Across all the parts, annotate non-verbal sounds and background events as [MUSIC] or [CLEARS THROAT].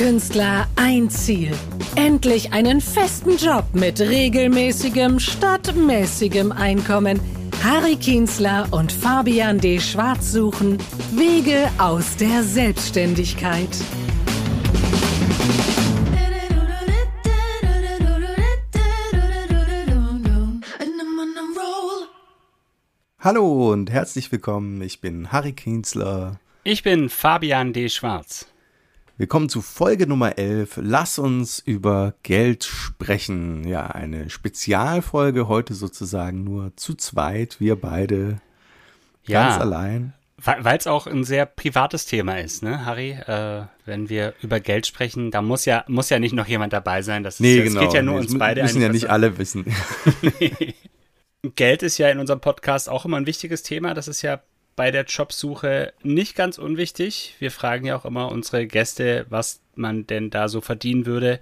Künstler ein Ziel. Endlich einen festen Job mit regelmäßigem statt mäßigem Einkommen. Harry Kienzler und Fabian D. Schwarz suchen Wege aus der Selbstständigkeit. Hallo und herzlich willkommen. Ich bin Harry Kienzler. Ich bin Fabian D. Schwarz. Willkommen zu Folge Nummer 11. Lass uns über Geld sprechen. Ja, eine Spezialfolge heute sozusagen nur zu zweit, wir beide Ja. ganz allein. Weil es auch ein sehr privates Thema ist, ne, Harry? Äh, wenn wir über Geld sprechen, da muss ja, muss ja nicht noch jemand dabei sein. Das, Nee, ja- genau. geht ja nur Nee, uns das beide müssen ja nicht alle wissen. [LAUGHS] Geld ist ja in unserem Podcast auch immer ein wichtiges Thema. Das ist ja bei der Jobsuche nicht ganz unwichtig. Wir fragen ja auch immer unsere Gäste, was man denn da so verdienen würde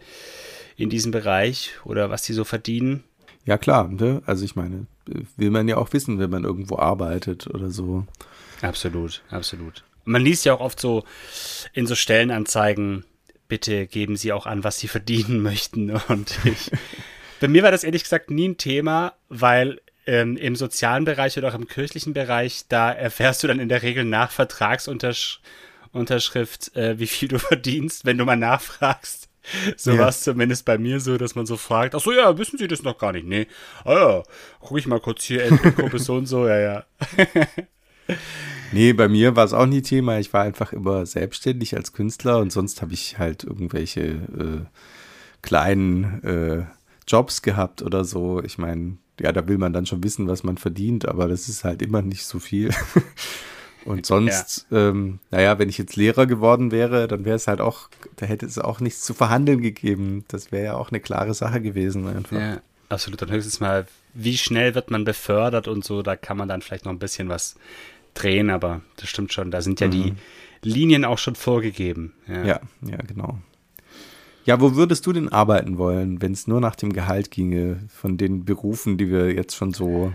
in diesem Bereich oder was sie so verdienen. Ja, klar. Ne? Also ich meine, will man ja auch wissen, wenn man irgendwo arbeitet oder so. Absolut, absolut. Man liest ja auch oft so in so Stellenanzeigen, bitte geben Sie auch an, was Sie verdienen [LAUGHS] möchten. Und ich, bei mir war das ehrlich gesagt nie ein Thema, weil ähm, im sozialen Bereich oder auch im kirchlichen Bereich, da erfährst du dann in der Regel nach Vertragsunterschrift, äh, wie viel du [LAUGHS] verdienst, wenn du mal nachfragst. So Ja. war es zumindest bei mir so, dass man so fragt, ach so, ja, wissen Sie das noch gar nicht? Nee. Ah ja, guck ich mal kurz hier, Endgruppe so und so, ja, ja. [LAUGHS] Nee, bei mir war es auch nie Thema. Ich war einfach immer selbstständig als Künstler und sonst habe ich halt irgendwelche äh, kleinen äh, Jobs gehabt oder so. Ich meine, ja, da will man dann schon wissen, was man verdient, aber das ist halt immer nicht so viel. [LAUGHS] Und sonst, ähm, naja, wenn ich jetzt Lehrer geworden wäre, dann wäre es halt auch, da hätte es auch nichts zu verhandeln gegeben. Das wäre ja auch eine klare Sache gewesen einfach. Ja, absolut. Und höchstens mal, wie schnell wird man befördert und so, da kann man dann vielleicht noch ein bisschen was drehen, aber das stimmt schon, da sind ja die Linien auch schon vorgegeben. Ja. Ja, ja, genau. Ja, wo würdest du denn arbeiten wollen, wenn es nur nach dem Gehalt ginge von den Berufen, die wir jetzt schon so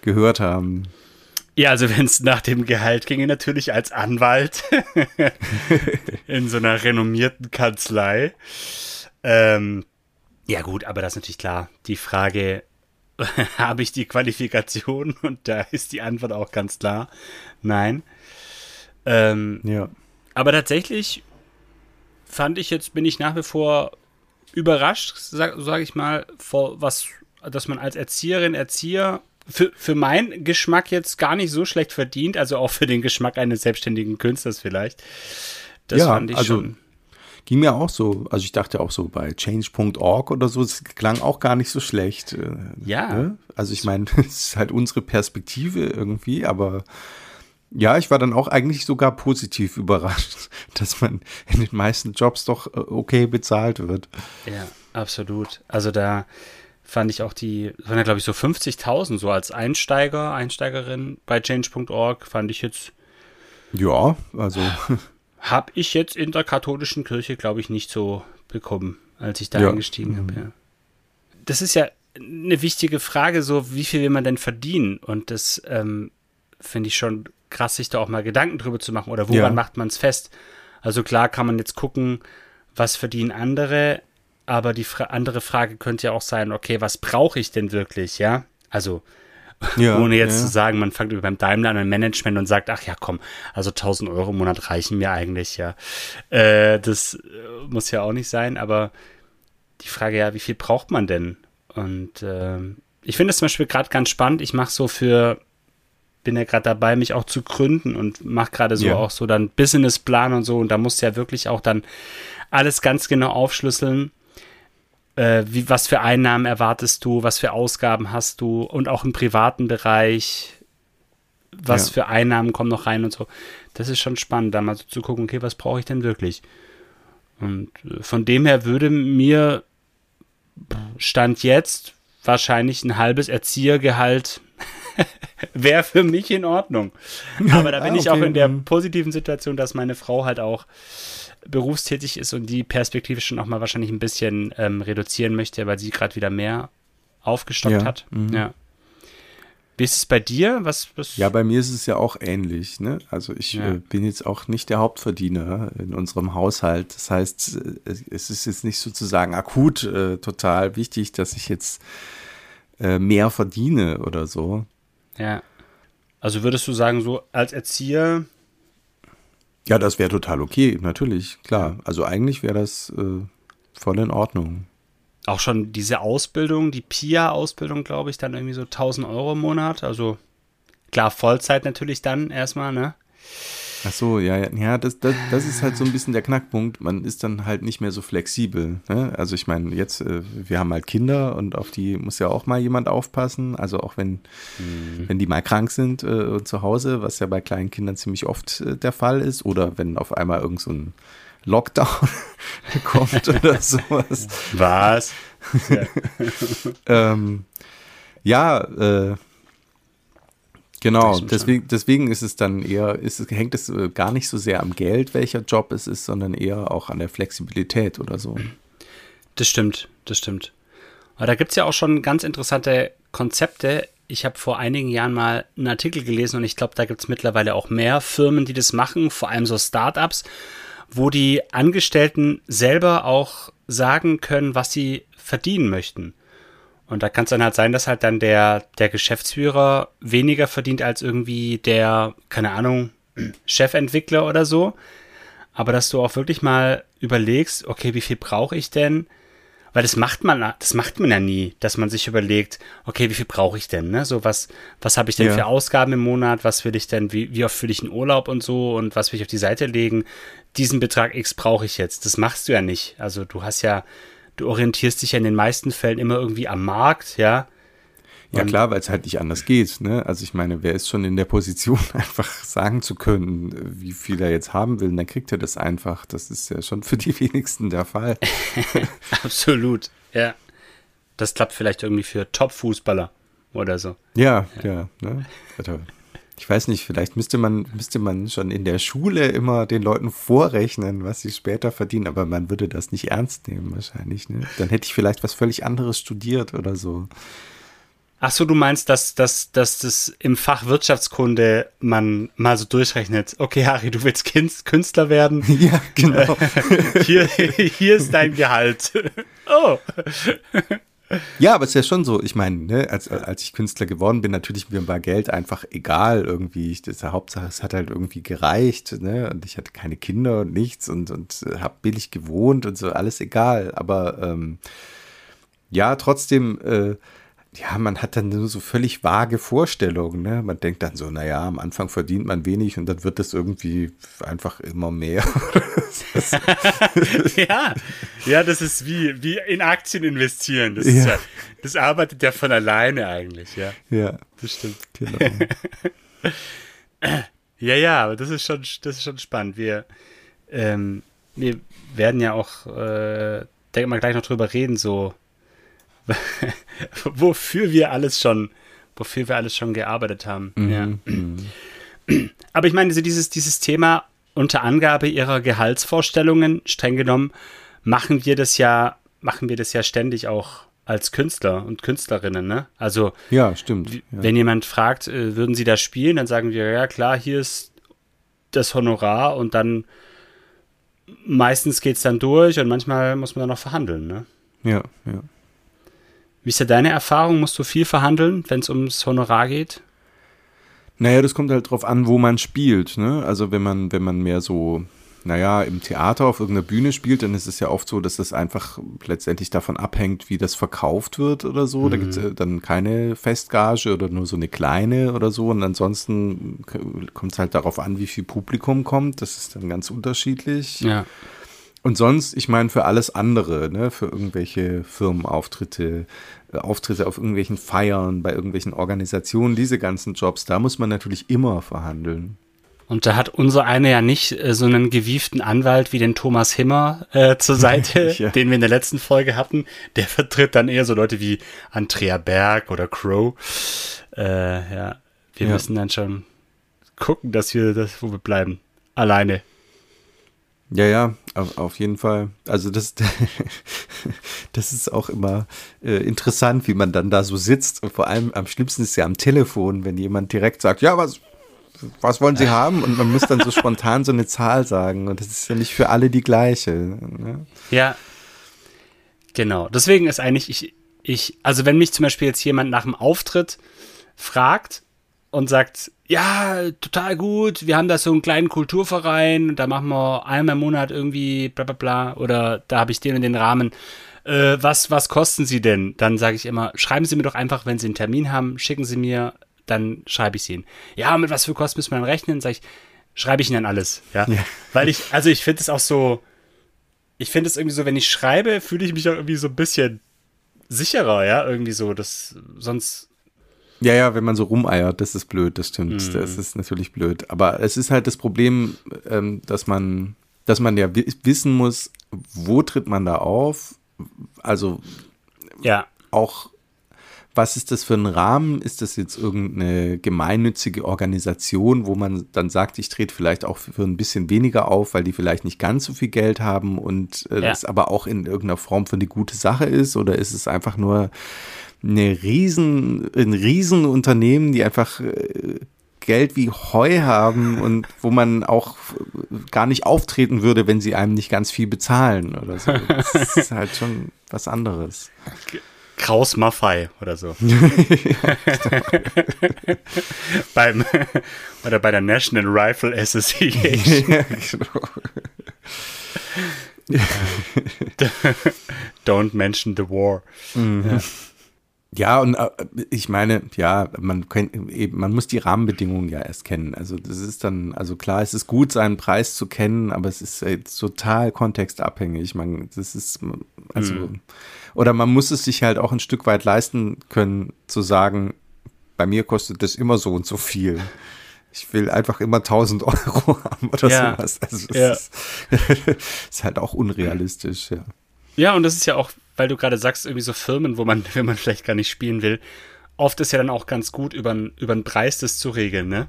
gehört haben? Ja, also wenn es nach dem Gehalt ginge, natürlich als Anwalt [LAUGHS] in so einer renommierten Kanzlei. Ähm, ja gut, aber das ist natürlich klar. Die Frage, [LAUGHS] habe ich die Qualifikation? Und da ist die Antwort auch ganz klar, nein. Ähm, Ja. aber tatsächlich fand ich jetzt, bin ich nach wie vor überrascht, sag, sag ich mal, vor was, dass man als Erzieherin, Erzieher für, für meinen Geschmack jetzt gar nicht so schlecht verdient, also auch für den Geschmack eines selbstständigen Künstlers vielleicht. Das Ja, fand ich also- schon. Ging mir auch so, also ich dachte auch so bei change.org oder so, es klang auch gar nicht so schlecht. äh, Ja. Ne? Also ich meine, [LAUGHS] es ist halt unsere Perspektive irgendwie, aber ja, ich war dann auch eigentlich sogar positiv [LAUGHS] überrascht, dass man in den meisten Jobs doch äh, okay bezahlt wird. Ja, absolut. Also da fand ich auch die, das waren ja glaube ich so 50.000 so als Einsteiger, Einsteigerin bei change.org fand ich jetzt Ja, also [LAUGHS] Habe ich jetzt in der katholischen Kirche, glaube ich, nicht so bekommen, als ich da Ja. eingestiegen habe. Ja. Das ist ja eine wichtige Frage, so wie viel will man denn verdienen? Und das ähm, finde ich schon krass, sich da auch mal Gedanken drüber zu machen. Oder woran Ja. macht man es fest? Also klar kann man jetzt gucken, was verdienen andere, aber die fra andere Frage könnte ja auch sein, okay, was brauche ich denn wirklich, ja? Also ja, [LAUGHS] ohne jetzt ja. zu sagen, man fängt beim Daimler an ein Management und sagt, ach ja, komm, also 1000 Euro im Monat reichen mir eigentlich, ja. Äh, das äh, muss ja auch nicht sein, aber die Frage ja, wie viel braucht man denn? Und ähm, ich finde es zum Beispiel gerade ganz spannend. Ich mache so für, bin ja gerade dabei, mich auch zu gründen und mache gerade so Ja. auch so dann Businessplan und so. Und da musst du ja wirklich auch dann alles ganz genau aufschlüsseln äh, wie, was für Einnahmen erwartest du, was für Ausgaben hast du und auch im privaten Bereich, was Ja. für Einnahmen kommen noch rein und so. Das ist schon spannend, da mal so zu gucken, okay, was brauche ich denn wirklich? Und äh, von dem her würde mir Stand jetzt wahrscheinlich ein halbes Erziehergehalt [LAUGHS] wäre für mich in Ordnung. Aber da bin Ah, ich auch okay, in der mhm. positiven Situation, dass meine Frau halt auch berufstätig ist und die Perspektive schon auch mal wahrscheinlich ein bisschen ähm, reduzieren möchte, weil sie gerade wieder mehr aufgestockt Ja, hat. mhm. Ja. Wie ist es bei dir? Was, was? Ja, bei mir ist es ja auch ähnlich. Ne? Also ich Ja. äh, bin jetzt auch nicht der Hauptverdiener in unserem Haushalt. Das heißt, es ist jetzt nicht sozusagen akut äh, total wichtig, dass ich jetzt äh, mehr verdiene oder so. Ja. Also würdest du sagen, so als Erzieher, Ja, das wäre total okay, natürlich, klar. Also eigentlich wäre das äh, voll in Ordnung. auch schon diese Ausbildung, die PIA-Ausbildung, glaube ich, dann irgendwie so 1000 Euro im Monat. Also klar, Vollzeit natürlich dann erstmal, ne? Ach so, ja, ja, ja das, das, das ist halt so ein bisschen der Knackpunkt. Man ist dann halt nicht mehr so flexibel. Ne? Also ich meine, jetzt, äh, wir haben halt Kinder und auf die muss ja auch mal jemand aufpassen. Also auch wenn, wenn die mal krank sind äh, und zu Hause, was ja bei kleinen Kindern ziemlich oft äh, der Fall ist, oder wenn auf einmal irgend so ein Lockdown [LAUGHS] kommt [LAUGHS] oder sowas. Was? [LAUGHS] ähm, ja, äh, genau. Deswegen, deswegen ist es dann eher, ist, es- hängt es äh, gar nicht so sehr am Geld, welcher Job es ist, sondern eher auch an der Flexibilität oder so. Das stimmt, das stimmt. Aber da gibt es ja auch schon ganz interessante Konzepte. Ich habe vor einigen Jahren mal einen Artikel gelesen und ich glaube, da gibt es mittlerweile auch mehr Firmen, die das machen, vor allem so Startups, wo die Angestellten selber auch sagen können, was sie verdienen möchten. Und da kann es dann halt sein, dass halt dann der, der Geschäftsführer weniger verdient als irgendwie der, keine Ahnung, [CLEARS THROAT] Chefentwickler oder so. Aber dass du auch wirklich mal überlegst, okay, wie viel brauche ich denn? Weil das macht man, das macht man ja nie, dass man sich überlegt, okay, wie viel brauche ich denn? Ne? So was, was habe ich denn Ja. für Ausgaben im Monat? Was will ich denn? Wie, wie oft will ich einen Urlaub und so? Und was will ich auf die Seite legen? Diesen Betrag X brauche ich jetzt. Das machst du ja nicht. Also du hast ja, du orientierst dich ja in den meisten Fällen immer irgendwie am Markt, ja. Ja Und- klar, weil es halt nicht anders geht. Ne? Also ich meine, wer ist schon in der Position, [LAUGHS] einfach sagen zu können, wie viel er jetzt haben will, dann kriegt er das einfach. Das ist ja schon für die [LAUGHS] wenigsten der Fall. [LAUGHS] Absolut, ja. Das klappt vielleicht irgendwie für Top-Fußballer oder so. Ja, ja. ne? Ich weiß nicht, vielleicht müsste man, müsste man schon in der Schule immer den Leuten vorrechnen, was sie später verdienen, aber man würde das nicht ernst nehmen wahrscheinlich. Ne? Dann hätte ich vielleicht was völlig anderes studiert oder so. Ach so, du meinst, dass, dass, dass das im Fach Wirtschaftskunde man mal so durchrechnet. Okay, Harry, du willst Künstler werden. [LAUGHS] Ja, genau. Hier, hier ist dein Gehalt. [LAUGHS] Oh. Ja, aber es ist ja schon so, ich meine, ne, als, als ich Künstler geworden bin, natürlich mir war Geld einfach egal irgendwie. Ich, das, Hauptsache, es hat halt irgendwie gereicht, ne? Und ich hatte keine Kinder und nichts und, und habe billig gewohnt und so, alles egal. Aber ähm, ja, trotzdem, äh, ja, man hat dann nur so völlig vage Vorstellungen, ne? Man denkt dann so, naja, am Anfang verdient man wenig und dann wird das irgendwie einfach immer mehr. [LAUGHS] Ja, ja, das ist wie, wie in Aktien investieren. Das, Ja. ja, das arbeitet ja von alleine eigentlich, ja. ja, Das stimmt. genau. [LAUGHS] Ja, ja, aber das ist schon, das ist schon spannend. Wir, ähm, wir werden ja auch, äh, denke mal gleich noch drüber reden, so [LAUGHS] wofür wir alles schon, wofür wir alles schon gearbeitet haben. Ja. [CLEARS THROAT] Aber ich meine, diese- dieses, dieses Thema unter Angabe ihrer Gehaltsvorstellungen, streng genommen, machen wir das ja, machen wir das ja ständig auch als Künstler und Künstlerinnen, ne? Also Ja, stimmt. Ja. Wenn jemand fragt, äh, würden Sie da spielen, dann sagen wir, ja klar, hier ist das Honorar und dann meistens geht es dann durch und manchmal muss man dann noch verhandeln. Ne? ja, ja. Wie ist ja deine Erfahrung? Musst du viel verhandeln, wenn es ums Honorar geht? Naja, das kommt halt drauf an, wo man spielt. Ne? Also wenn man, wenn man mehr so, naja, im Theater auf irgendeiner Bühne spielt, dann ist es ja oft so, dass das einfach letztendlich davon abhängt, wie das verkauft wird oder so. Da gibt es dann keine Festgage oder nur so eine kleine oder so. Und ansonsten kommt es halt darauf an, wie viel Publikum kommt. Das ist dann ganz unterschiedlich. Ja. Und sonst, ich meine, für alles andere, ne, für irgendwelche Firmenauftritte, äh, Auftritte auf irgendwelchen Feiern, bei irgendwelchen Organisationen, diese ganzen Jobs, da muss man natürlich immer verhandeln. Und da hat unser einer ja nicht äh, so einen gewieften Anwalt wie den Thomas Himmer äh, zur Seite, [LAUGHS] Ja. den wir in der letzten Folge hatten. Der vertritt dann eher so Leute wie Andrea Berg oder Crow. Äh, ja, wir Ja. müssen dann schon gucken, dass wir das, wo wir bleiben. Alleine. Ja, ja, auf, auf jeden Fall. Also das, [LAUGHS] das ist auch immer äh, interessant, wie man dann da so sitzt. Und vor allem am schlimmsten ist ja am Telefon, wenn jemand direkt sagt, ja, was, was wollen Sie haben? Und man muss dann so spontan so eine Zahl sagen. Und das ist ja nicht für alle die gleiche. Ne? Ja, genau. Deswegen ist eigentlich, ich, ich, also wenn mich zum Beispiel jetzt jemand nach dem Auftritt fragt und sagt, ja, total gut, wir haben da so einen kleinen Kulturverein, da machen wir einmal im Monat irgendwie bla bla bla oder da habe ich den und den Rahmen. Äh, was, was kosten Sie denn? Dann sage ich immer, schreiben Sie mir doch einfach, wenn Sie einen Termin haben, schicken Sie mir, dann schreibe ich Sie Ihnen. Ja, mit was für Kosten müssen wir dann rechnen? Sage ich, schreibe ich Ihnen dann alles. Ja? ja. Weil ich, also ich finde es auch so, ich finde es irgendwie so, wenn ich schreibe, fühle ich mich auch irgendwie so ein bisschen sicherer, ja, irgendwie so, das sonst ja, ja, wenn man so rumeiert, das ist blöd, das stimmt. Mhm. Das ist natürlich blöd. Aber es ist halt das Problem, ähm, dass man, dass man ja wissen muss, wo tritt man da auf? Also ja. auch, was ist das für ein Rahmen? Ist das jetzt irgendeine gemeinnützige Organisation, wo man dann sagt, ich trete vielleicht auch für ein bisschen weniger auf, weil die vielleicht nicht ganz so viel Geld haben und äh, ja. das aber auch in irgendeiner Form für eine gute Sache ist? Oder ist es einfach nur eine riesen, ein riesen Unternehmen, die einfach äh, Geld wie Heu haben und wo man auch gar nicht auftreten würde, wenn sie einem nicht ganz viel bezahlen oder so. Das ist [LAUGHS] halt schon was anderes. Kraus Maffei oder so. [LAUGHS] Beim, oder bei der National Rifle Association. ja, [LAUGHS] genau. Don't mention the war. Mhm. Ja. Ja, und äh, ich meine, ja, man, eben, man muss die Rahmenbedingungen ja erst kennen. Also das ist dann, also klar, es ist gut, seinen Preis zu kennen, aber es ist jetzt total kontextabhängig. Man, das ist, also, mhm. oder man muss es sich halt auch ein Stück weit leisten können, zu sagen, bei mir kostet das immer so und so viel. Ich will einfach immer 1000 [LAUGHS] Euro haben oder ja. sowas. Also das ja. ist, [LAUGHS] ist halt auch unrealistisch, ja. Ja, und das ist ja auch weil du gerade sagst, irgendwie so Firmen, wo man, [LAUGHS] wenn man vielleicht gar nicht spielen will, oft ist ja dann auch ganz gut, über, über den Preis das zu regeln, ne?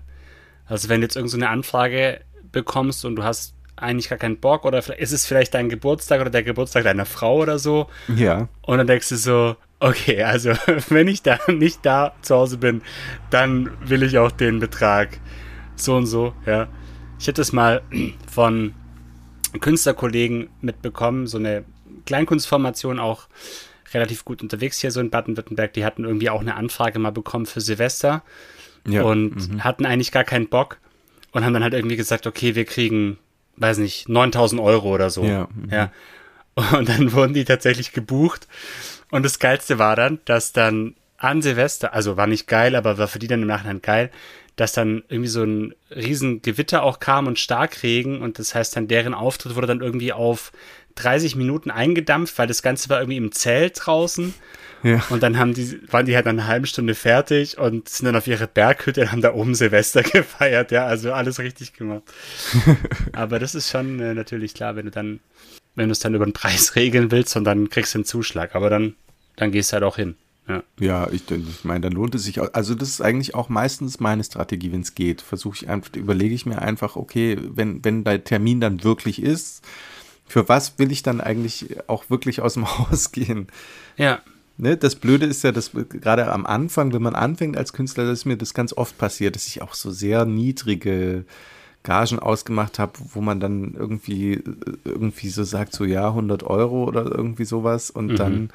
Also wenn du jetzt irgendeine so Anfrage bekommst und du hast eigentlich gar keinen Bock oder ist es vielleicht dein Geburtstag oder der Geburtstag deiner Frau oder so. Ja. Und dann denkst du so, okay, also [LAUGHS] wenn ich da nicht da zu Hause bin, dann will ich auch den Betrag so und so, ja. Ich hätte es mal [CLEARS THROAT] von Künstlerkollegen mitbekommen, so eine Kleinkunstformation auch relativ gut unterwegs hier so in Baden-Württemberg. Die hatten irgendwie auch eine Anfrage mal bekommen für Silvester ja, und mhm. hatten eigentlich gar keinen Bock und haben dann halt irgendwie gesagt, okay, wir kriegen, weiß nicht, 9000 Euro oder so. Ja, mhm. ja. Und dann [LAUGHS] wurden die tatsächlich gebucht. Und das Geilste war dann, dass dann an Silvester, also war nicht geil, aber war für die dann im Nachhinein geil, dass dann irgendwie so ein riesen Gewitter auch kam und Starkregen und das heißt dann deren Auftritt wurde dann irgendwie auf 30 Minuten eingedampft, weil das Ganze war irgendwie im Zelt draußen. Ja. Und dann haben die, waren die halt eine halbe Stunde fertig und sind dann auf ihre Berghütte und haben da oben Silvester [LAUGHS] gefeiert. Ja, also alles richtig gemacht. [LAUGHS] Aber das ist schon äh, natürlich klar, wenn du dann, wenn du es dann über den Preis regeln willst und dann kriegst du einen Zuschlag. Aber dann, dann gehst du halt auch hin. Ja, ja ich, ich meine, dann lohnt es sich auch. Also, das ist eigentlich auch meistens meine Strategie, wenn es geht. Versuche ich einfach, überlege ich mir einfach, okay, wenn, wenn der Termin dann wirklich ist, für was will ich dann eigentlich auch wirklich aus dem [LAUGHS] Haus gehen? Ja. Ne, das Blöde ist ja, dass gerade am Anfang, wenn man anfängt als Künstler, dass mir das ganz oft passiert, dass ich auch so sehr niedrige Gagen ausgemacht habe, wo man dann irgendwie, irgendwie so sagt, so ja, 100 Euro oder irgendwie sowas und mhm. dann,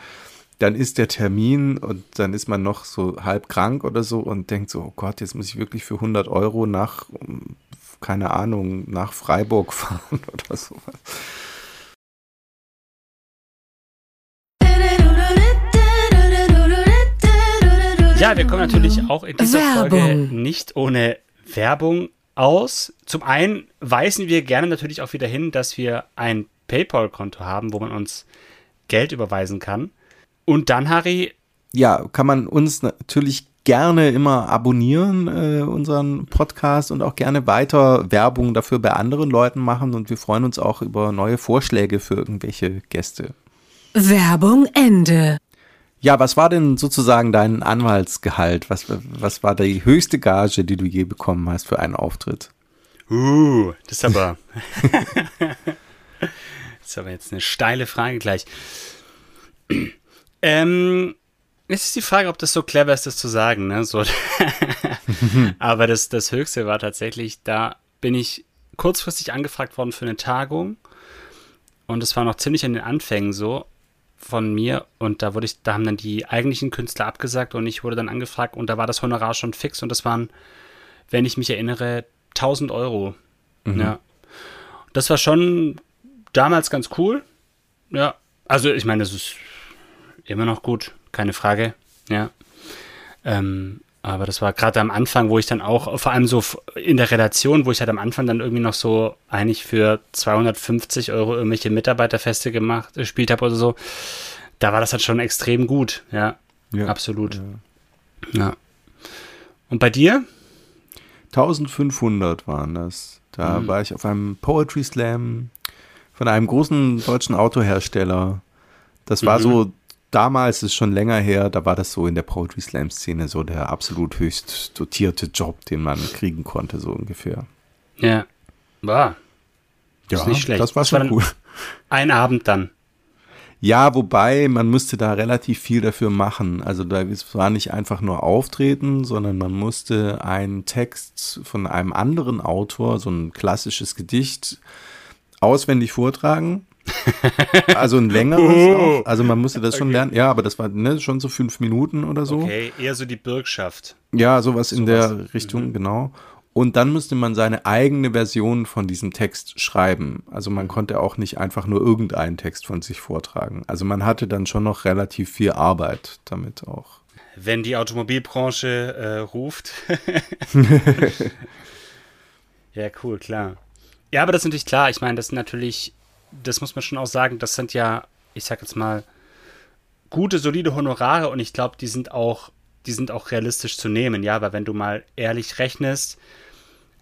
dann ist der Termin und dann ist man noch so halb krank oder so und denkt so, oh Gott, jetzt muss ich wirklich für 100 Euro nach, keine Ahnung, nach Freiburg [LAUGHS] fahren oder sowas. Ja, wir kommen natürlich auch in dieser Werbung. Folge nicht ohne Werbung aus. Zum einen weisen wir gerne natürlich auch wieder hin, dass wir ein PayPal-Konto haben, wo man uns Geld überweisen kann. Und dann, Harry. Ja, kann man uns natürlich gerne immer abonnieren, äh, unseren Podcast und auch gerne weiter Werbung dafür bei anderen Leuten machen. Und wir freuen uns auch über neue Vorschläge für irgendwelche Gäste. Werbung Ende. Ja, was war denn sozusagen dein Anwaltsgehalt? Was, was war die höchste Gage, die du je bekommen hast für einen Auftritt? Uh, das ist aber. [LAUGHS] Das ist aber jetzt eine steile Frage gleich. Ähm, es ist die Frage, ob das so clever ist, das zu sagen. Ne? So. [LAUGHS] aber das, das Höchste war tatsächlich, da bin ich kurzfristig angefragt worden für eine Tagung. Und es war noch ziemlich an den Anfängen so von mir. Und da wurde ich, da haben dann die eigentlichen Künstler abgesagt und ich wurde dann angefragt und da war das Honorar schon fix und das waren, wenn ich mich erinnere, 1000 Euro. Mhm. Ja. Das war schon damals ganz cool. Ja. Also ich meine, das ist immer noch gut, keine Frage. Ja. Ähm, aber das war gerade am Anfang, wo ich dann auch, vor allem so in der Relation, wo ich halt am Anfang dann irgendwie noch so eigentlich für 250 Euro irgendwelche Mitarbeiterfeste gemacht, gespielt habe oder so. Da war das halt schon extrem gut. Ja, ja absolut. Ja. ja. Und bei dir? 1500 waren das. Da mhm. war ich auf einem Poetry Slam von einem großen deutschen Autohersteller. Das war mhm. so damals ist schon länger her, da war das so in der Poetry Slam Szene so der absolut höchst dotierte Job, den man kriegen konnte, so ungefähr. Ja. War. Ja, nicht schlecht. Das war schon das war cool. Ein Abend dann. Ja, wobei man musste da relativ viel dafür machen. Also da war nicht einfach nur auftreten, sondern man musste einen Text von einem anderen Autor, so ein klassisches Gedicht, auswendig vortragen also ein längeres auch. Also man musste das schon okay. lernen. Ja, aber das war ne, schon so fünf Minuten oder so. Okay, eher so die Bürgschaft. Ja, sowas, sowas. in der Richtung, mhm. genau. Und dann müsste man seine eigene Version von diesem Text schreiben. Also man konnte auch nicht einfach nur irgendeinen Text von sich vortragen. Also man hatte dann schon noch relativ viel Arbeit damit auch. Wenn die Automobilbranche äh, ruft. [LAUGHS] [LAUGHS] ja, cool, klar. Ja, aber das ist natürlich klar. Ich meine, das sind natürlich das muss man schon auch sagen, das sind ja, ich sag jetzt mal, gute, solide Honorare und ich glaube, die sind auch, die sind auch realistisch zu nehmen, ja, weil wenn du mal ehrlich rechnest,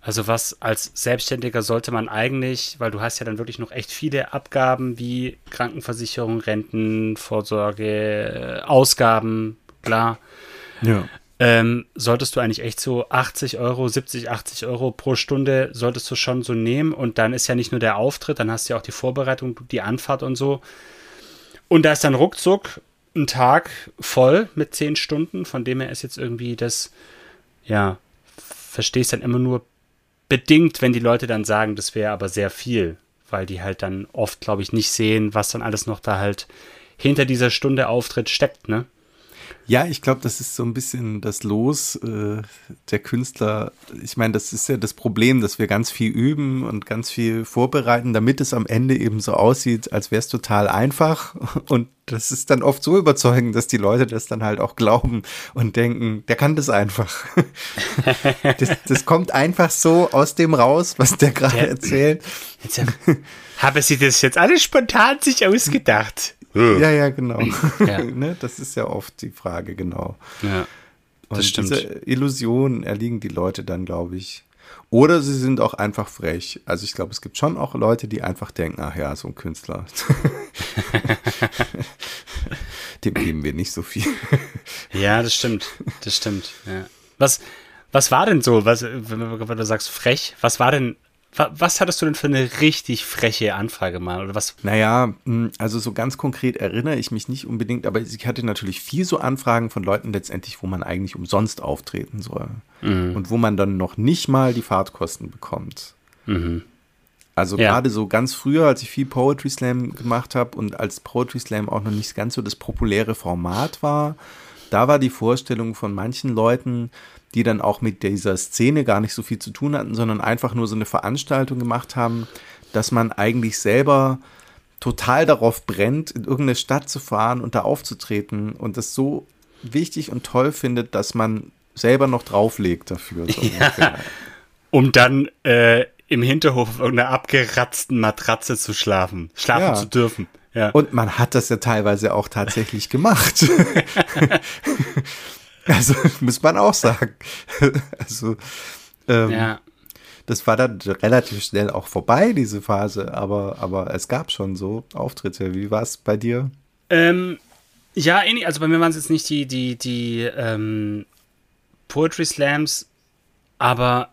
also was als Selbstständiger sollte man eigentlich, weil du hast ja dann wirklich noch echt viele Abgaben wie Krankenversicherung, Renten, Vorsorge, Ausgaben, klar. Ja ähm, solltest du eigentlich echt so 80 Euro, 70, 80 Euro pro Stunde solltest du schon so nehmen. Und dann ist ja nicht nur der Auftritt, dann hast du ja auch die Vorbereitung, die Anfahrt und so. Und da ist dann ruckzuck ein Tag voll mit 10 Stunden, von dem her ist jetzt irgendwie das, ja, verstehst dann immer nur bedingt, wenn die Leute dann sagen, das wäre aber sehr viel, weil die halt dann oft, glaube ich, nicht sehen, was dann alles noch da halt hinter dieser Stunde Auftritt steckt, ne? Ja, ich glaube, das ist so ein bisschen das Los äh, der Künstler. Ich meine, das ist ja das Problem, dass wir ganz viel üben und ganz viel vorbereiten, damit es am Ende eben so aussieht, als wäre es total einfach. [LAUGHS] Und das ist dann oft so überzeugend, dass die Leute das dann halt auch glauben und denken, der kann das einfach. [LAUGHS] das, das kommt einfach so aus dem raus, was der gerade erzählt. Jetzt, habe sie das jetzt alles spontan sich ausgedacht? Ja, ja, genau. Ja. [LAUGHS] ne? Das ist ja oft die Frage, genau. Ja, das Und stimmt. Diese Illusion erliegen die Leute dann, glaube ich. Oder sie sind auch einfach frech. Also ich glaube, es gibt schon auch Leute, die einfach denken, ach ja, so ein Künstler. [LAUGHS] Dem geben wir nicht so viel. ja, das stimmt. Das stimmt. Ja. Was, was war denn so, was, wenn du sagst frech, was war denn was hattest du denn für eine richtig freche Anfrage mal? Oder was? Naja, hm, also so ganz konkret erinnere ich mich nicht unbedingt, aber ich hatte natürlich viel so Anfragen von Leuten letztendlich, wo man eigentlich umsonst auftreten soll. Mhm. Und wo man dann noch nicht mal die Fahrtkosten bekommt. Mhm. Also ja. gerade so ganz früher, als ich viel Poetry Slam gemacht habe und als Poetry Slam auch noch nicht ganz so das populäre Format war, da war die Vorstellung von manchen Leuten, die dann auch mit dieser Szene gar nicht so viel zu tun hatten, sondern einfach nur so eine Veranstaltung gemacht haben, dass man eigentlich selber total darauf brennt, in irgendeine Stadt zu fahren und da aufzutreten und das so wichtig und toll findet, dass man selber noch drauflegt dafür. So [LAUGHS] ja, um dann äh, im Hinterhof auf irgendeiner abgeratzten Matratze zu schlafen, schlafen ja. zu dürfen. Ja. Und man hat das ja teilweise auch tatsächlich gemacht. [LAUGHS] [LAUGHS] [LAUGHS] Also muss man auch sagen. [LAUGHS] Also ähm, ja. das war dann relativ schnell auch vorbei, diese Phase, aber, aber es gab schon so Auftritte. Wie war es bei dir? Ähm, ja, also bei mir waren es jetzt nicht die, die, die ähm, Poetry Slams, aber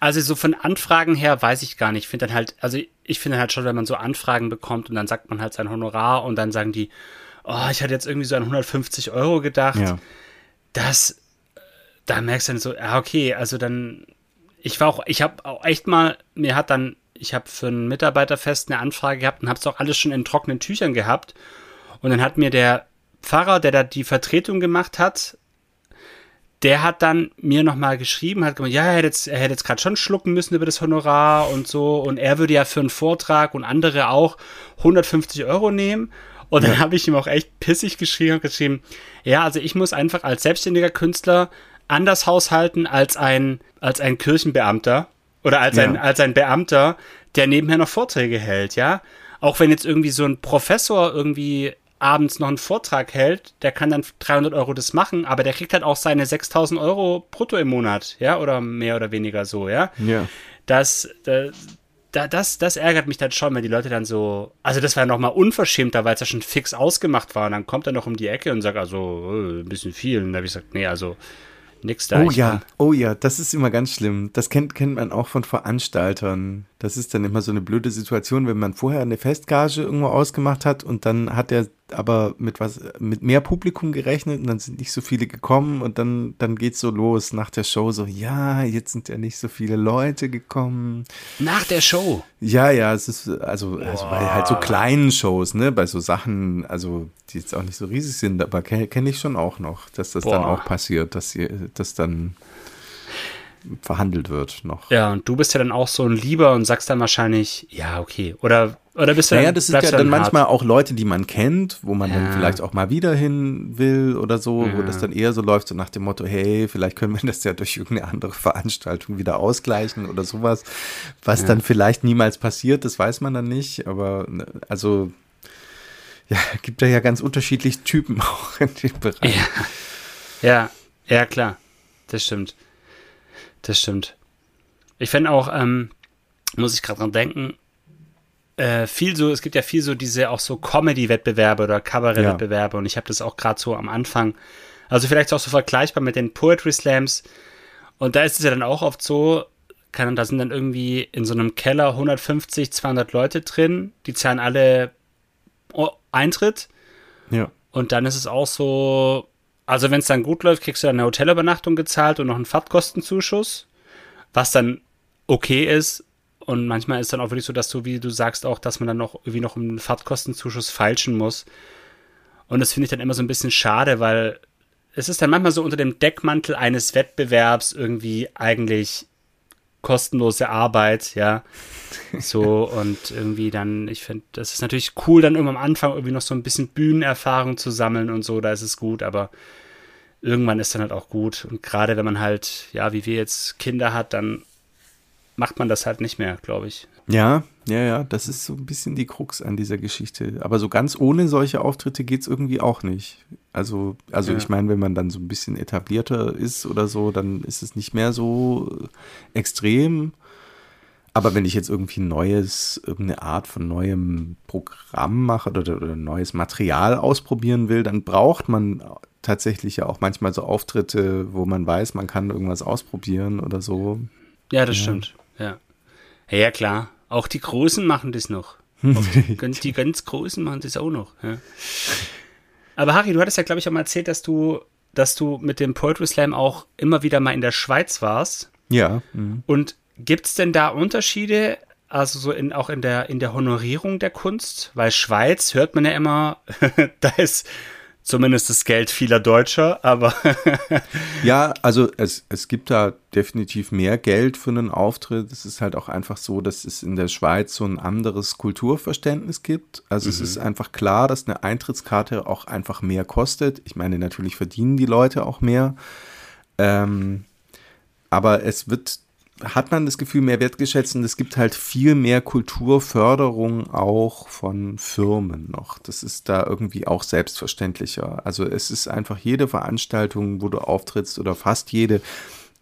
also so von Anfragen her weiß ich gar nicht. Ich finde dann halt, also ich finde halt schon, wenn man so Anfragen bekommt und dann sagt man halt sein Honorar und dann sagen die, oh, ich hatte jetzt irgendwie so an 150 Euro gedacht. Ja. Das, da merkst du dann so, ja, okay, also dann, ich war auch, ich habe auch echt mal, mir hat dann, ich habe für ein Mitarbeiterfest eine Anfrage gehabt und habe es auch alles schon in trockenen Tüchern gehabt. Und dann hat mir der Pfarrer, der da die Vertretung gemacht hat, der hat dann mir nochmal geschrieben, hat gemeint, ja, er hätte jetzt, er hätte jetzt gerade schon schlucken müssen über das Honorar und so. Und er würde ja für einen Vortrag und andere auch 150 Euro nehmen. Und dann ja. habe ich ihm auch echt pissig geschrieben und geschrieben, ja, also ich muss einfach als selbstständiger Künstler anders haushalten als ein, als ein Kirchenbeamter oder als, ja. ein, als ein Beamter, der nebenher noch Vorträge hält, ja. Auch wenn jetzt irgendwie so ein Professor irgendwie abends noch einen Vortrag hält, der kann dann 300 Euro das machen, aber der kriegt halt auch seine 6000 Euro brutto im Monat, ja, oder mehr oder weniger so, ja. Ja. Das, das, das, das ärgert mich dann schon, wenn die Leute dann so, also das war ja nochmal unverschämter, weil es ja schon fix ausgemacht war und dann kommt er noch um die Ecke und sagt, also, äh, ein bisschen viel. Und da habe ich gesagt, nee, also, nix da. Oh ja, oh ja, das ist immer ganz schlimm. Das kennt, kennt man auch von Veranstaltern. Das ist dann immer so eine blöde Situation, wenn man vorher eine Festgage irgendwo ausgemacht hat und dann hat er aber mit was, mit mehr Publikum gerechnet und dann sind nicht so viele gekommen und dann, dann geht's so los nach der Show so, ja, jetzt sind ja nicht so viele Leute gekommen. Nach der Show? Ja, ja, es ist, also, also bei halt so kleinen Shows, ne, bei so Sachen, also, die jetzt auch nicht so riesig sind, aber kenne kenn ich schon auch noch, dass das Boah. dann auch passiert, dass ihr, dass dann verhandelt wird noch. Ja, und du bist ja dann auch so ein Lieber und sagst dann wahrscheinlich, ja, okay. Oder, oder bist du Naja, das ist ja dann, dann manchmal auch Leute, die man kennt, wo man ja. dann vielleicht auch mal wieder hin will oder so, ja. wo das dann eher so läuft, so nach dem Motto, hey, vielleicht können wir [LAUGHS] das ja durch irgendeine andere Veranstaltung wieder ausgleichen oder sowas. Was ja. dann vielleicht niemals passiert, das weiß man dann nicht. Aber ne, also ja, gibt da ja ganz unterschiedliche Typen [LAUGHS] auch in dem Bereich. Ja, ja, ja klar. Das stimmt. Das stimmt. Ich finde auch, ähm, muss ich gerade dran denken, äh, viel so, es gibt ja viel so diese auch so Comedy-Wettbewerbe oder Kabarett-Wettbewerbe ja. und ich habe das auch gerade so am Anfang, also vielleicht auch so vergleichbar mit den Poetry Slams und da ist es ja dann auch oft so, kann, da sind dann irgendwie in so einem Keller 150, 200 Leute drin, die zahlen alle Eintritt. Ja. Und dann ist es auch so, also wenn es dann gut läuft, kriegst du dann eine Hotelübernachtung gezahlt und noch einen Fahrtkostenzuschuss, was dann okay ist. Und manchmal ist dann auch wirklich so, dass du, wie du sagst, auch, dass man dann noch irgendwie noch einen Fahrtkostenzuschuss feilschen muss. Und das finde ich dann immer so ein bisschen schade, weil es ist dann manchmal so unter dem Deckmantel eines Wettbewerbs irgendwie eigentlich kostenlose Arbeit, ja. So [LAUGHS] und irgendwie dann, ich finde, das ist natürlich cool, dann irgendwann am Anfang irgendwie noch so ein bisschen Bühnenerfahrung zu sammeln und so, da ist es gut, aber irgendwann ist dann halt auch gut. Und gerade wenn man halt, ja, wie wir jetzt Kinder hat, dann macht man das halt nicht mehr, glaube ich. Ja, ja, ja, das ist so ein bisschen die Krux an dieser Geschichte. Aber so ganz ohne solche Auftritte geht es irgendwie auch nicht. Also, also ja. ich meine, wenn man dann so ein bisschen etablierter ist oder so, dann ist es nicht mehr so extrem. Aber wenn ich jetzt irgendwie neues, irgendeine Art von neuem Programm mache oder, oder neues Material ausprobieren will, dann braucht man tatsächlich ja auch manchmal so Auftritte, wo man weiß, man kann irgendwas ausprobieren oder so. Ja, das ja. stimmt. Ja. Ja, klar. Auch die Großen machen das noch. die, [LAUGHS] ganz, die ganz Großen machen das auch noch. Ja. Aber Harry, du hattest ja, glaube ich, auch mal erzählt, dass du, dass du mit dem Poetry Slam auch immer wieder mal in der Schweiz warst. Ja. Mhm. Und gibt es denn da Unterschiede, also so in, auch in der, in der Honorierung der Kunst? Weil Schweiz hört man ja immer, [LAUGHS] da ist zumindest das Geld vieler Deutscher, aber. [LAUGHS] ja, also es, es gibt da definitiv mehr Geld für einen Auftritt. Es ist halt auch einfach so, dass es in der Schweiz so ein anderes Kulturverständnis gibt. Also mhm. es ist einfach klar, dass eine Eintrittskarte auch einfach mehr kostet. Ich meine, natürlich verdienen die Leute auch mehr. Ähm, aber es wird hat man das Gefühl mehr wertgeschätzt und es gibt halt viel mehr Kulturförderung auch von Firmen noch. Das ist da irgendwie auch selbstverständlicher. Also es ist einfach jede Veranstaltung, wo du auftrittst oder fast jede,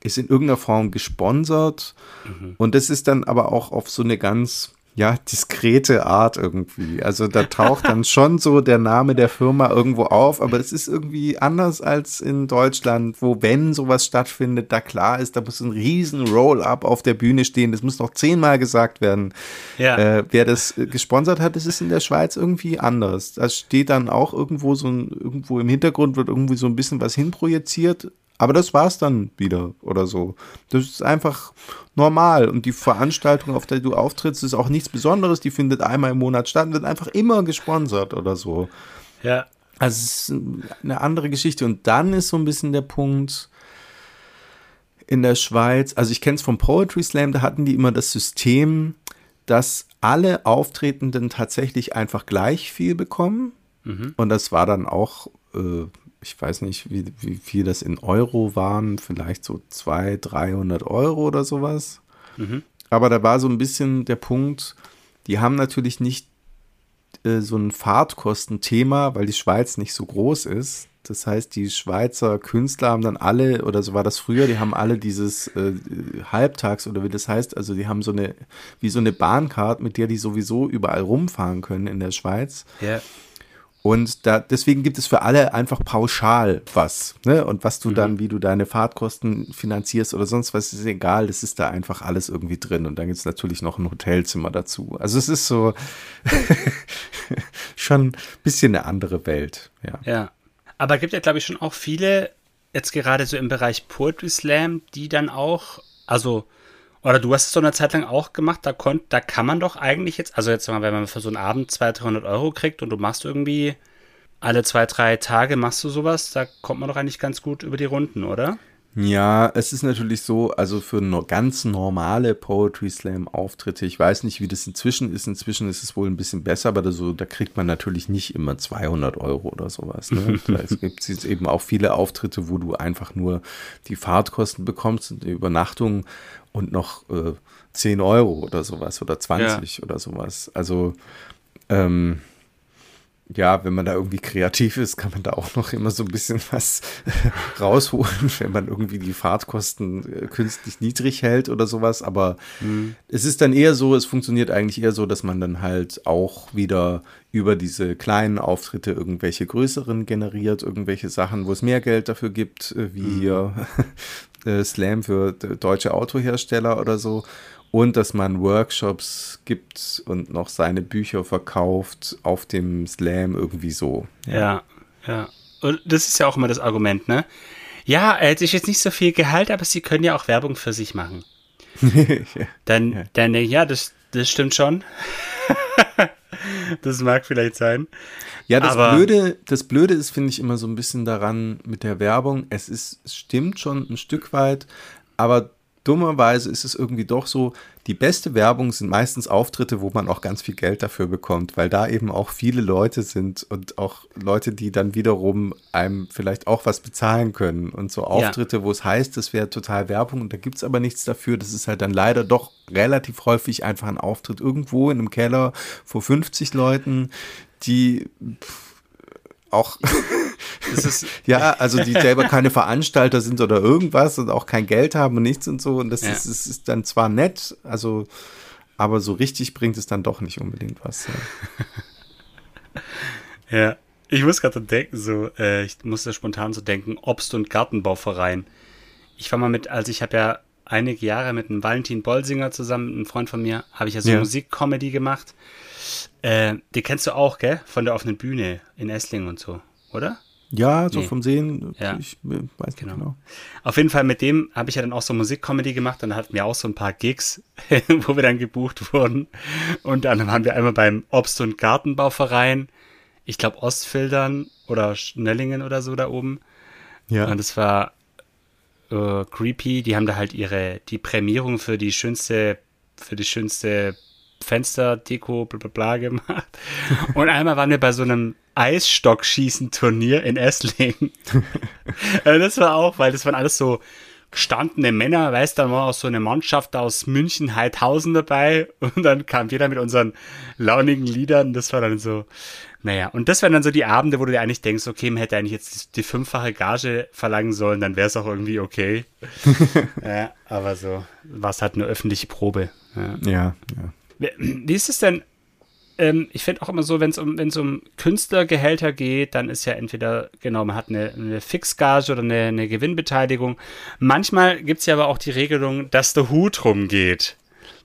ist in irgendeiner Form gesponsert mhm. und das ist dann aber auch auf so eine ganz ja, diskrete Art irgendwie. Also da taucht dann [LAUGHS] schon so der Name der Firma irgendwo auf, aber es ist irgendwie anders als in Deutschland, wo wenn sowas stattfindet, da klar ist, da muss ein riesen Roll-up auf der Bühne stehen. Das muss noch zehnmal gesagt werden. Ja. Äh, wer das gesponsert hat, das ist in der Schweiz irgendwie anders. Da steht dann auch irgendwo so ein, irgendwo im Hintergrund wird irgendwie so ein bisschen was hinprojiziert, aber das war's dann wieder oder so. Das ist einfach normal. Und die Veranstaltung, auf der du auftrittst, ist auch nichts Besonderes. Die findet einmal im Monat statt und wird einfach immer gesponsert oder so. Ja. Also es ist eine andere Geschichte. Und dann ist so ein bisschen der Punkt in der Schweiz, also ich kenne es vom Poetry Slam, da hatten die immer das System, dass alle Auftretenden tatsächlich einfach gleich viel bekommen. Mhm. Und das war dann auch äh, ich weiß nicht, wie, wie viel das in Euro waren, vielleicht so 200, 300 Euro oder sowas. Mhm. Aber da war so ein bisschen der Punkt, die haben natürlich nicht äh, so ein Fahrtkostenthema, weil die Schweiz nicht so groß ist. Das heißt, die Schweizer Künstler haben dann alle, oder so war das früher, die haben alle dieses äh, Halbtags oder wie das heißt, also die haben so eine, wie so eine Bahncard, mit der die sowieso überall rumfahren können in der Schweiz. Ja. Und da, deswegen gibt es für alle einfach pauschal was. Ne? Und was du mhm. dann, wie du deine Fahrtkosten finanzierst oder sonst was, ist egal. Das ist da einfach alles irgendwie drin. Und dann gibt es natürlich noch ein Hotelzimmer dazu. Also es ist so [LAUGHS] schon ein bisschen eine andere Welt. Ja. ja. Aber gibt ja, glaube ich, schon auch viele, jetzt gerade so im Bereich Poetry Slam, die dann auch, also oder du hast es so eine Zeit lang auch gemacht, da, konnt, da kann man doch eigentlich jetzt, also jetzt mal, wenn man für so einen Abend 200, 300 Euro kriegt und du machst irgendwie alle zwei, drei Tage machst du sowas, da kommt man doch eigentlich ganz gut über die Runden, oder? Ja, es ist natürlich so, also für no ganz normale Poetry Slam Auftritte, ich weiß nicht, wie das inzwischen ist, inzwischen ist es wohl ein bisschen besser, aber da, so, da kriegt man natürlich nicht immer 200 Euro oder sowas. Ne? [LAUGHS] es gibt jetzt eben auch viele Auftritte, wo du einfach nur die Fahrtkosten bekommst und die Übernachtung und noch äh, 10 Euro oder sowas oder 20 ja. oder sowas. Also ähm, ja, wenn man da irgendwie kreativ ist, kann man da auch noch immer so ein bisschen [LAUGHS] was rausholen, wenn man irgendwie die Fahrtkosten äh, künstlich niedrig hält oder sowas. Aber mhm. es ist dann eher so, es funktioniert eigentlich eher so, dass man dann halt auch wieder über diese kleinen Auftritte irgendwelche größeren generiert, irgendwelche Sachen, wo es mehr Geld dafür gibt, äh, wie mhm. hier [LAUGHS] äh, Slam für deutsche Autohersteller oder so. Und dass man Workshops gibt und noch seine Bücher verkauft auf dem Slam irgendwie so. Ja, ja. Und das ist ja auch immer das Argument, ne? Ja, er hätte jetzt nicht so viel Gehalt, aber sie können ja auch Werbung für sich machen. [LAUGHS] ja. Dann, ja. dann, ja, das, das stimmt schon. [LAUGHS] das mag vielleicht sein. Ja, das aber Blöde, das Blöde ist, finde ich, immer so ein bisschen daran mit der Werbung. Es ist, es stimmt schon ein Stück weit, aber dummerweise ist es irgendwie doch so, die beste Werbung sind meistens Auftritte, wo man auch ganz viel Geld dafür bekommt, weil da eben auch viele Leute sind und auch Leute, die dann wiederum einem vielleicht auch was bezahlen können. Und so Auftritte, ja. wo es heißt, das wäre total Werbung und da gibt es aber nichts dafür, das ist halt dann leider doch relativ häufig einfach ein Auftritt irgendwo in einem Keller vor 50 Leuten, die auch [LAUGHS] [LAUGHS] ja, also die selber keine Veranstalter sind oder irgendwas und auch kein Geld haben und nichts und so. Und das ja. ist, ist, ist, dann zwar nett, also, aber so richtig bringt es dann doch nicht unbedingt was. Ja, [LAUGHS] ja. ich muss gerade denken, so, äh, ich musste spontan so denken, Obst- und Gartenbauverein. Ich war mal mit, also ich habe ja einige Jahre mit einem Valentin Bolsinger zusammen, einem Freund von mir, habe ich ja so ja. Musikcomedy gemacht. Äh, die kennst du auch, gell? Von der offenen Bühne in Esslingen und so, oder? Ja, so nee. vom Sehen. Ja. Ich weiß genau. genau. Auf jeden Fall mit dem habe ich ja dann auch so Musikcomedy gemacht. Dann hatten wir auch so ein paar Gigs, [LAUGHS] wo wir dann gebucht wurden. Und dann waren wir einmal beim Obst- und Gartenbauverein. Ich glaube Ostfildern oder Schnellingen oder so da oben. Ja. Und es war äh, creepy. Die haben da halt ihre, die Prämierung für die schönste, für die schönste Fensterdeko, bla bla bla gemacht. [LAUGHS] Und einmal waren wir bei so einem Eisstockschießen-Turnier in Esslingen. Äh, [LAUGHS] das war auch, weil das waren alles so gestandene Männer, weißt du, dann war auch so eine Mannschaft aus München, Heidhausen dabei und dann kam jeder mit unseren launigen Liedern. Das war dann so, naja, und das wären dann so die Abende, wo du dir eigentlich denkst, okay, man hätte eigentlich jetzt die fünffache Gage verlangen sollen, dann wäre es auch irgendwie okay. [LAUGHS] ja, aber so war es halt eine öffentliche Probe. Ja, ja. ja. Wie ist es denn? Ähm, ich finde auch immer so, wenn es um, um Künstlergehälter geht, dann ist ja entweder, genau, man hat eine, eine Fixgage oder eine, eine Gewinnbeteiligung. Manchmal gibt es ja aber auch die Regelung, dass der Hut rumgeht.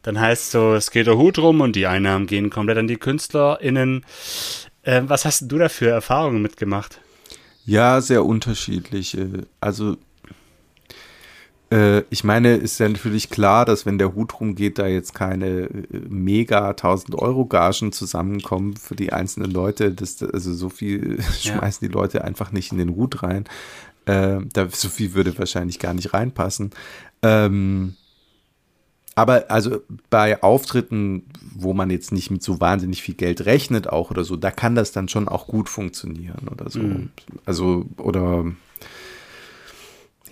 Dann heißt so, es geht der Hut rum und die Einnahmen gehen komplett an die KünstlerInnen. Ähm, was hast du da für Erfahrungen mitgemacht? Ja, sehr unterschiedlich. Also äh, ich meine, ist ja natürlich klar, dass wenn der Hut rumgeht, da jetzt keine äh, mega 1000 Euro Gagen zusammenkommen für die einzelnen Leute. Das, also so viel ja. schmeißen die Leute einfach nicht in den Hut rein. Äh, da, so viel würde wahrscheinlich gar nicht reinpassen. Ähm, aber also bei Auftritten, wo man jetzt nicht mit so wahnsinnig viel Geld rechnet auch oder so, da kann das dann schon auch gut funktionieren oder so. Mhm. Also, oder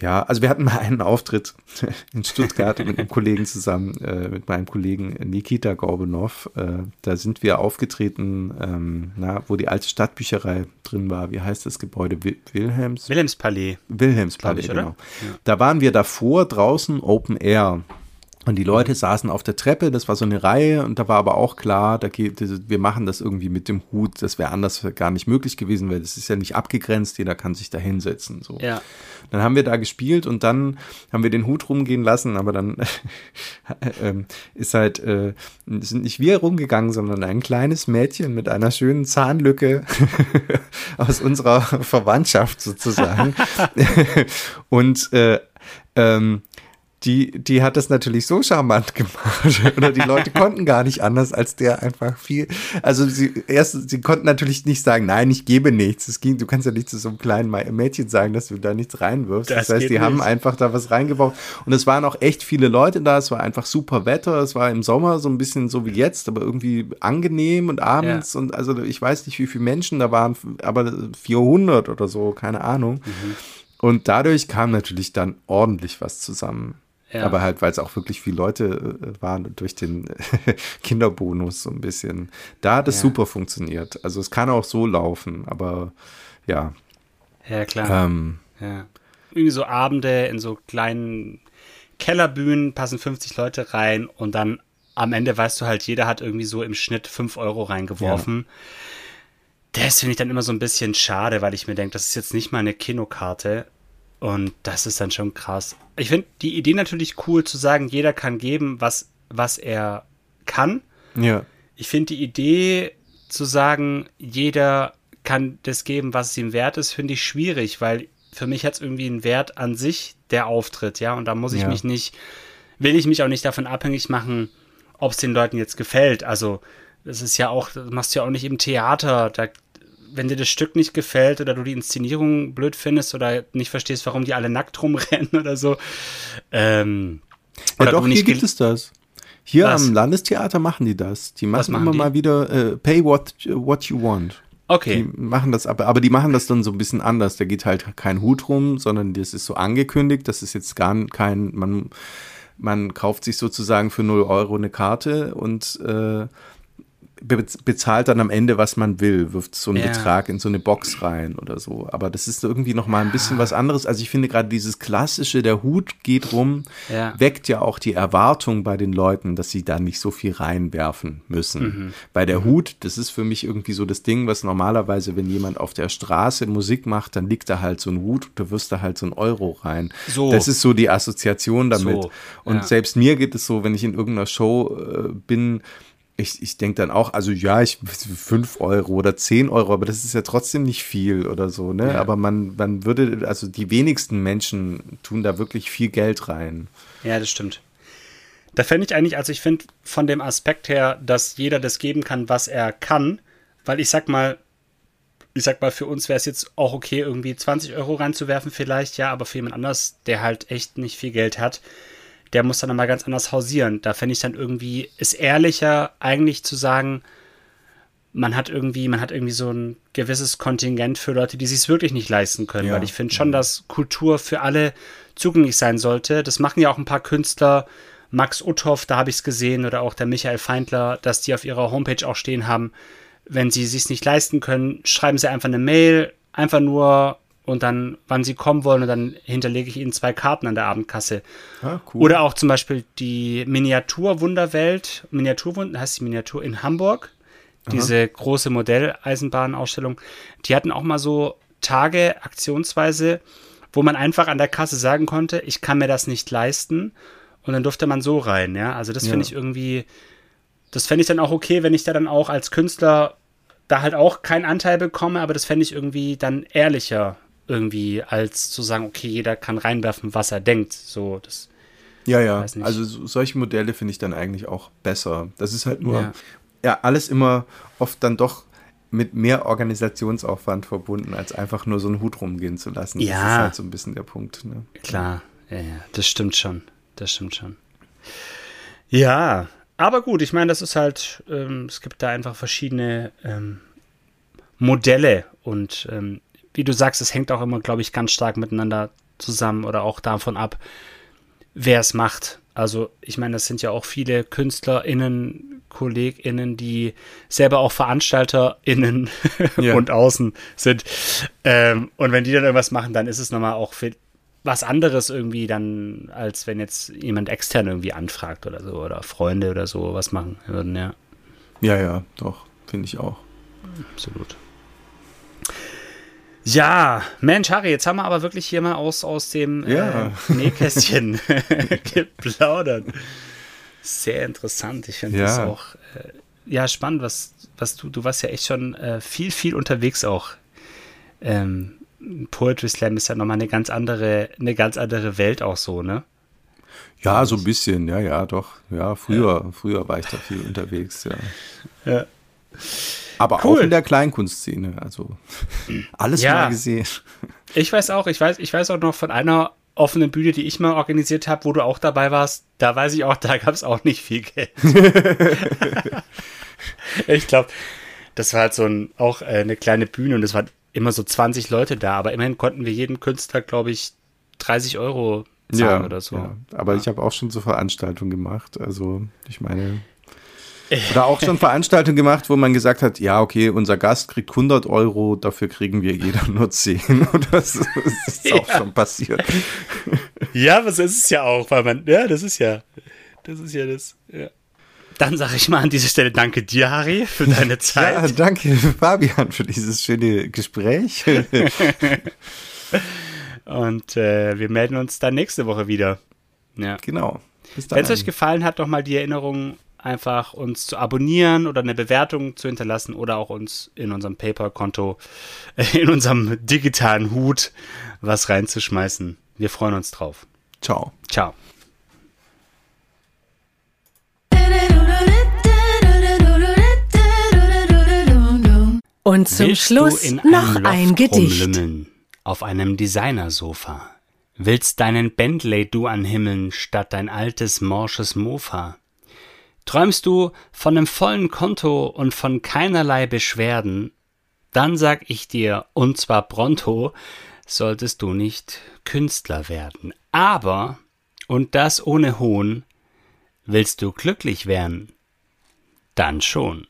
ja, also wir hatten mal einen Auftritt [LAUGHS] in Stuttgart mit einem Kollegen zusammen, äh, mit meinem Kollegen Nikita Gorbanov. Äh, da sind wir aufgetreten, ähm, na, wo die alte Stadtbücherei drin war. Wie heißt das Gebäude? Wil Wilhelms? Wilhelmspalais. Wilhelmspalais, genau. Ja. Da waren wir davor draußen Open Air. Und die Leute saßen auf der Treppe, das war so eine Reihe und da war aber auch klar, da geht, wir machen das irgendwie mit dem Hut, das wäre anders gar nicht möglich gewesen, weil das ist ja nicht abgegrenzt, jeder kann sich da hinsetzen. So. Ja. Dann haben wir da gespielt und dann haben wir den Hut rumgehen lassen, aber dann [LAUGHS] äh, ist halt, äh, sind nicht wir rumgegangen, sondern ein kleines Mädchen mit einer schönen Zahnlücke [LAUGHS] aus unserer Verwandtschaft sozusagen. [LAUGHS] und äh, ähm, die, die hat das natürlich so charmant [LAUGHS] gemacht. Oder die Leute konnten gar nicht anders, als der einfach viel. Also sie erst, sie konnten natürlich nicht sagen, nein, ich gebe nichts. Es ging, du kannst ja nicht zu so einem kleinen Mädchen sagen, dass du da nichts reinwirfst. Das, das heißt, die nicht. haben einfach da was reingebaut. Und es waren auch echt viele Leute da. Es war einfach super Wetter. Es war im Sommer so ein bisschen so wie jetzt, aber irgendwie angenehm und abends. Ja. Und also ich weiß nicht, wie viele Menschen da waren, aber 400 oder so, keine Ahnung. Mhm. Und dadurch kam natürlich dann ordentlich was zusammen. Ja. Aber halt, weil es auch wirklich viele Leute äh, waren durch den [LAUGHS] Kinderbonus so ein bisschen. Da hat es ja. super funktioniert. Also es kann auch so laufen, aber ja. Ja, klar. Ähm, ja. Irgendwie so Abende in so kleinen Kellerbühnen passen 50 Leute rein und dann am Ende weißt du halt, jeder hat irgendwie so im Schnitt 5 Euro reingeworfen. Ja. Das finde ich dann immer so ein bisschen schade, weil ich mir denke, das ist jetzt nicht mal eine Kinokarte. Und das ist dann schon krass. Ich finde die Idee natürlich cool zu sagen, jeder kann geben, was, was er kann. Ja. Ich finde die Idee zu sagen, jeder kann das geben, was es ihm wert ist, finde ich schwierig, weil für mich hat es irgendwie einen Wert an sich, der Auftritt, ja. Und da muss ich ja. mich nicht, will ich mich auch nicht davon abhängig machen, ob es den Leuten jetzt gefällt. Also, das ist ja auch, das machst du ja auch nicht im Theater. Da wenn dir das Stück nicht gefällt oder du die Inszenierung blöd findest oder nicht verstehst, warum die alle nackt rumrennen [LAUGHS] oder so. Ähm, ja, oder doch, hier gibt es das. Hier Was? am Landestheater machen die das. Die machen, machen immer die? mal wieder äh, Pay what, what you want. Okay. Die machen das aber, aber die machen das dann so ein bisschen anders. Da geht halt kein Hut rum, sondern das ist so angekündigt. Das ist jetzt gar kein, man, man kauft sich sozusagen für 0 Euro eine Karte und äh, bezahlt dann am Ende, was man will, wirft so einen ja. Betrag in so eine Box rein oder so. Aber das ist irgendwie noch mal ein bisschen was anderes. Also ich finde gerade dieses klassische, der Hut geht rum, ja. weckt ja auch die Erwartung bei den Leuten, dass sie da nicht so viel reinwerfen müssen. Mhm. Bei der mhm. Hut, das ist für mich irgendwie so das Ding, was normalerweise, wenn jemand auf der Straße Musik macht, dann liegt da halt so ein Hut, da wirst du halt so ein Euro rein. So. Das ist so die Assoziation damit. So. Und ja. selbst mir geht es so, wenn ich in irgendeiner Show äh, bin, ich, ich denke dann auch, also ja, ich 5 Euro oder 10 Euro, aber das ist ja trotzdem nicht viel oder so, ne? Ja. Aber man, man würde, also die wenigsten Menschen tun da wirklich viel Geld rein. Ja, das stimmt. Da fände ich eigentlich, also ich finde von dem Aspekt her, dass jeder das geben kann, was er kann, weil ich sag mal, ich sag mal, für uns wäre es jetzt auch okay, irgendwie 20 Euro reinzuwerfen, vielleicht, ja, aber für jemand anders, der halt echt nicht viel Geld hat, der muss dann mal ganz anders hausieren. Da fände ich dann irgendwie, ist ehrlicher eigentlich zu sagen, man hat irgendwie, man hat irgendwie so ein gewisses Kontingent für Leute, die sich es wirklich nicht leisten können. Ja. Weil ich finde schon, dass Kultur für alle zugänglich sein sollte. Das machen ja auch ein paar Künstler. Max Uthoff, da habe ich es gesehen, oder auch der Michael Feindler, dass die auf ihrer Homepage auch stehen haben, wenn sie es sich nicht leisten können, schreiben sie einfach eine Mail, einfach nur und dann, wann sie kommen wollen und dann hinterlege ich ihnen zwei Karten an der Abendkasse. Ah, cool. Oder auch zum Beispiel die Miniaturwunderwelt, Miniaturwunder, heißt die Miniatur in Hamburg, diese große Modelleisenbahnausstellung. Die hatten auch mal so Tage aktionsweise, wo man einfach an der Kasse sagen konnte, ich kann mir das nicht leisten und dann durfte man so rein, ja. Also das finde Ja. ich irgendwie, das fände ich dann auch okay, wenn ich da dann auch als Künstler da halt auch keinen Anteil bekomme, aber das fände ich irgendwie dann ehrlicher irgendwie, als zu sagen, okay, jeder kann reinwerfen, was er denkt. So, das, Ja, ja. Also so, solche Modelle finde ich dann eigentlich auch besser. Das ist halt nur, Ja. ja. alles immer oft dann doch mit mehr Organisationsaufwand verbunden, als einfach nur so einen Hut rumgehen zu lassen. Das Ja. ist halt so ein bisschen der Punkt. Ne? Klar, ja, ja, das stimmt schon. Das stimmt schon. Ja, aber gut, ich meine, das ist halt, ähm, es gibt da einfach verschiedene ähm, Modelle und ähm, wie du sagst, es hängt auch immer, glaube ich, ganz stark miteinander zusammen oder auch davon ab, wer es macht. Also, ich meine, das sind ja auch viele KünstlerInnen, KollegInnen, die selber auch VeranstalterInnen [LAUGHS] Ja. und außen sind. Ähm, und wenn die dann irgendwas machen, dann ist es nochmal auch für was anderes irgendwie dann, als wenn jetzt jemand extern irgendwie anfragt oder so oder Freunde oder so was machen würden, ja, Ja, ja, doch, finde ich auch. absolut. Ja, Mensch, Harry, jetzt haben wir aber wirklich hier mal aus, aus dem Ja. äh, [LAUGHS] Nähkästchen [LAUGHS] geplaudert. Sehr interessant. Ich finde Ja. das auch äh, ja spannend, was, was du, du warst ja echt schon äh, viel, viel unterwegs auch. Ähm, Poetry Slam ist ja nochmal eine ganz andere, eine ganz andere Welt auch so, ne? Ja, so ein bisschen, ja, ja, doch. Ja, früher, früher war ich da viel unterwegs, ja. Ja. Aber Cool. auch in der Kleinkunstszene, also [LAUGHS] alles Ja. mal gesehen. Ich weiß auch, ich weiß, ich weiß auch noch von einer offenen Bühne, die ich mal organisiert habe, wo du auch dabei warst, da weiß ich auch, da gab es auch nicht viel Geld. [LAUGHS] ich glaube, das war halt so ein, auch äh, eine kleine Bühne und es waren immer so 20 Leute da, aber immerhin konnten wir jeden Künstler, glaube ich, 30 Euro zahlen oder so. Ja. Aber ich habe auch schon so Veranstaltungen gemacht. Also, ich meine. Oder auch schon Veranstaltungen gemacht, wo man gesagt hat, ja, okay, unser Gast kriegt 100 Euro, dafür kriegen wir jeder nur 10 oder so. Das ist auch Ja. schon passiert. Ja, was ist es ja auch, weil man, ja, das ist ja, das ist ja das, ja. Dann sage ich mal an dieser Stelle danke dir, Harry, für deine [LAUGHS] Zeit. Ja, danke, Fabian, für dieses schöne Gespräch. [LAUGHS] Und äh, wir melden uns dann nächste Woche wieder. Ja. genau. Bis Wenn es euch gefallen hat, nochmal die Erinnerung, einfach uns zu abonnieren oder eine Bewertung zu hinterlassen oder auch uns in unserem PayPal-Konto, äh, in unserem digitalen Hut was reinzuschmeißen. Wir freuen uns drauf. Ciao. Ciao. Und zum Willst Schluss du in noch einem ein Gedicht. auf einem Designersofa? Willst deinen Bentley du anhimmeln statt dein altes morsches Mofa? Träumst du von einem vollen Konto und von keinerlei Beschwerden? Dann sag ich dir, und zwar pronto, solltest du nicht Künstler werden. Aber, und das ohne Hohn, willst du glücklich werden? Dann schon.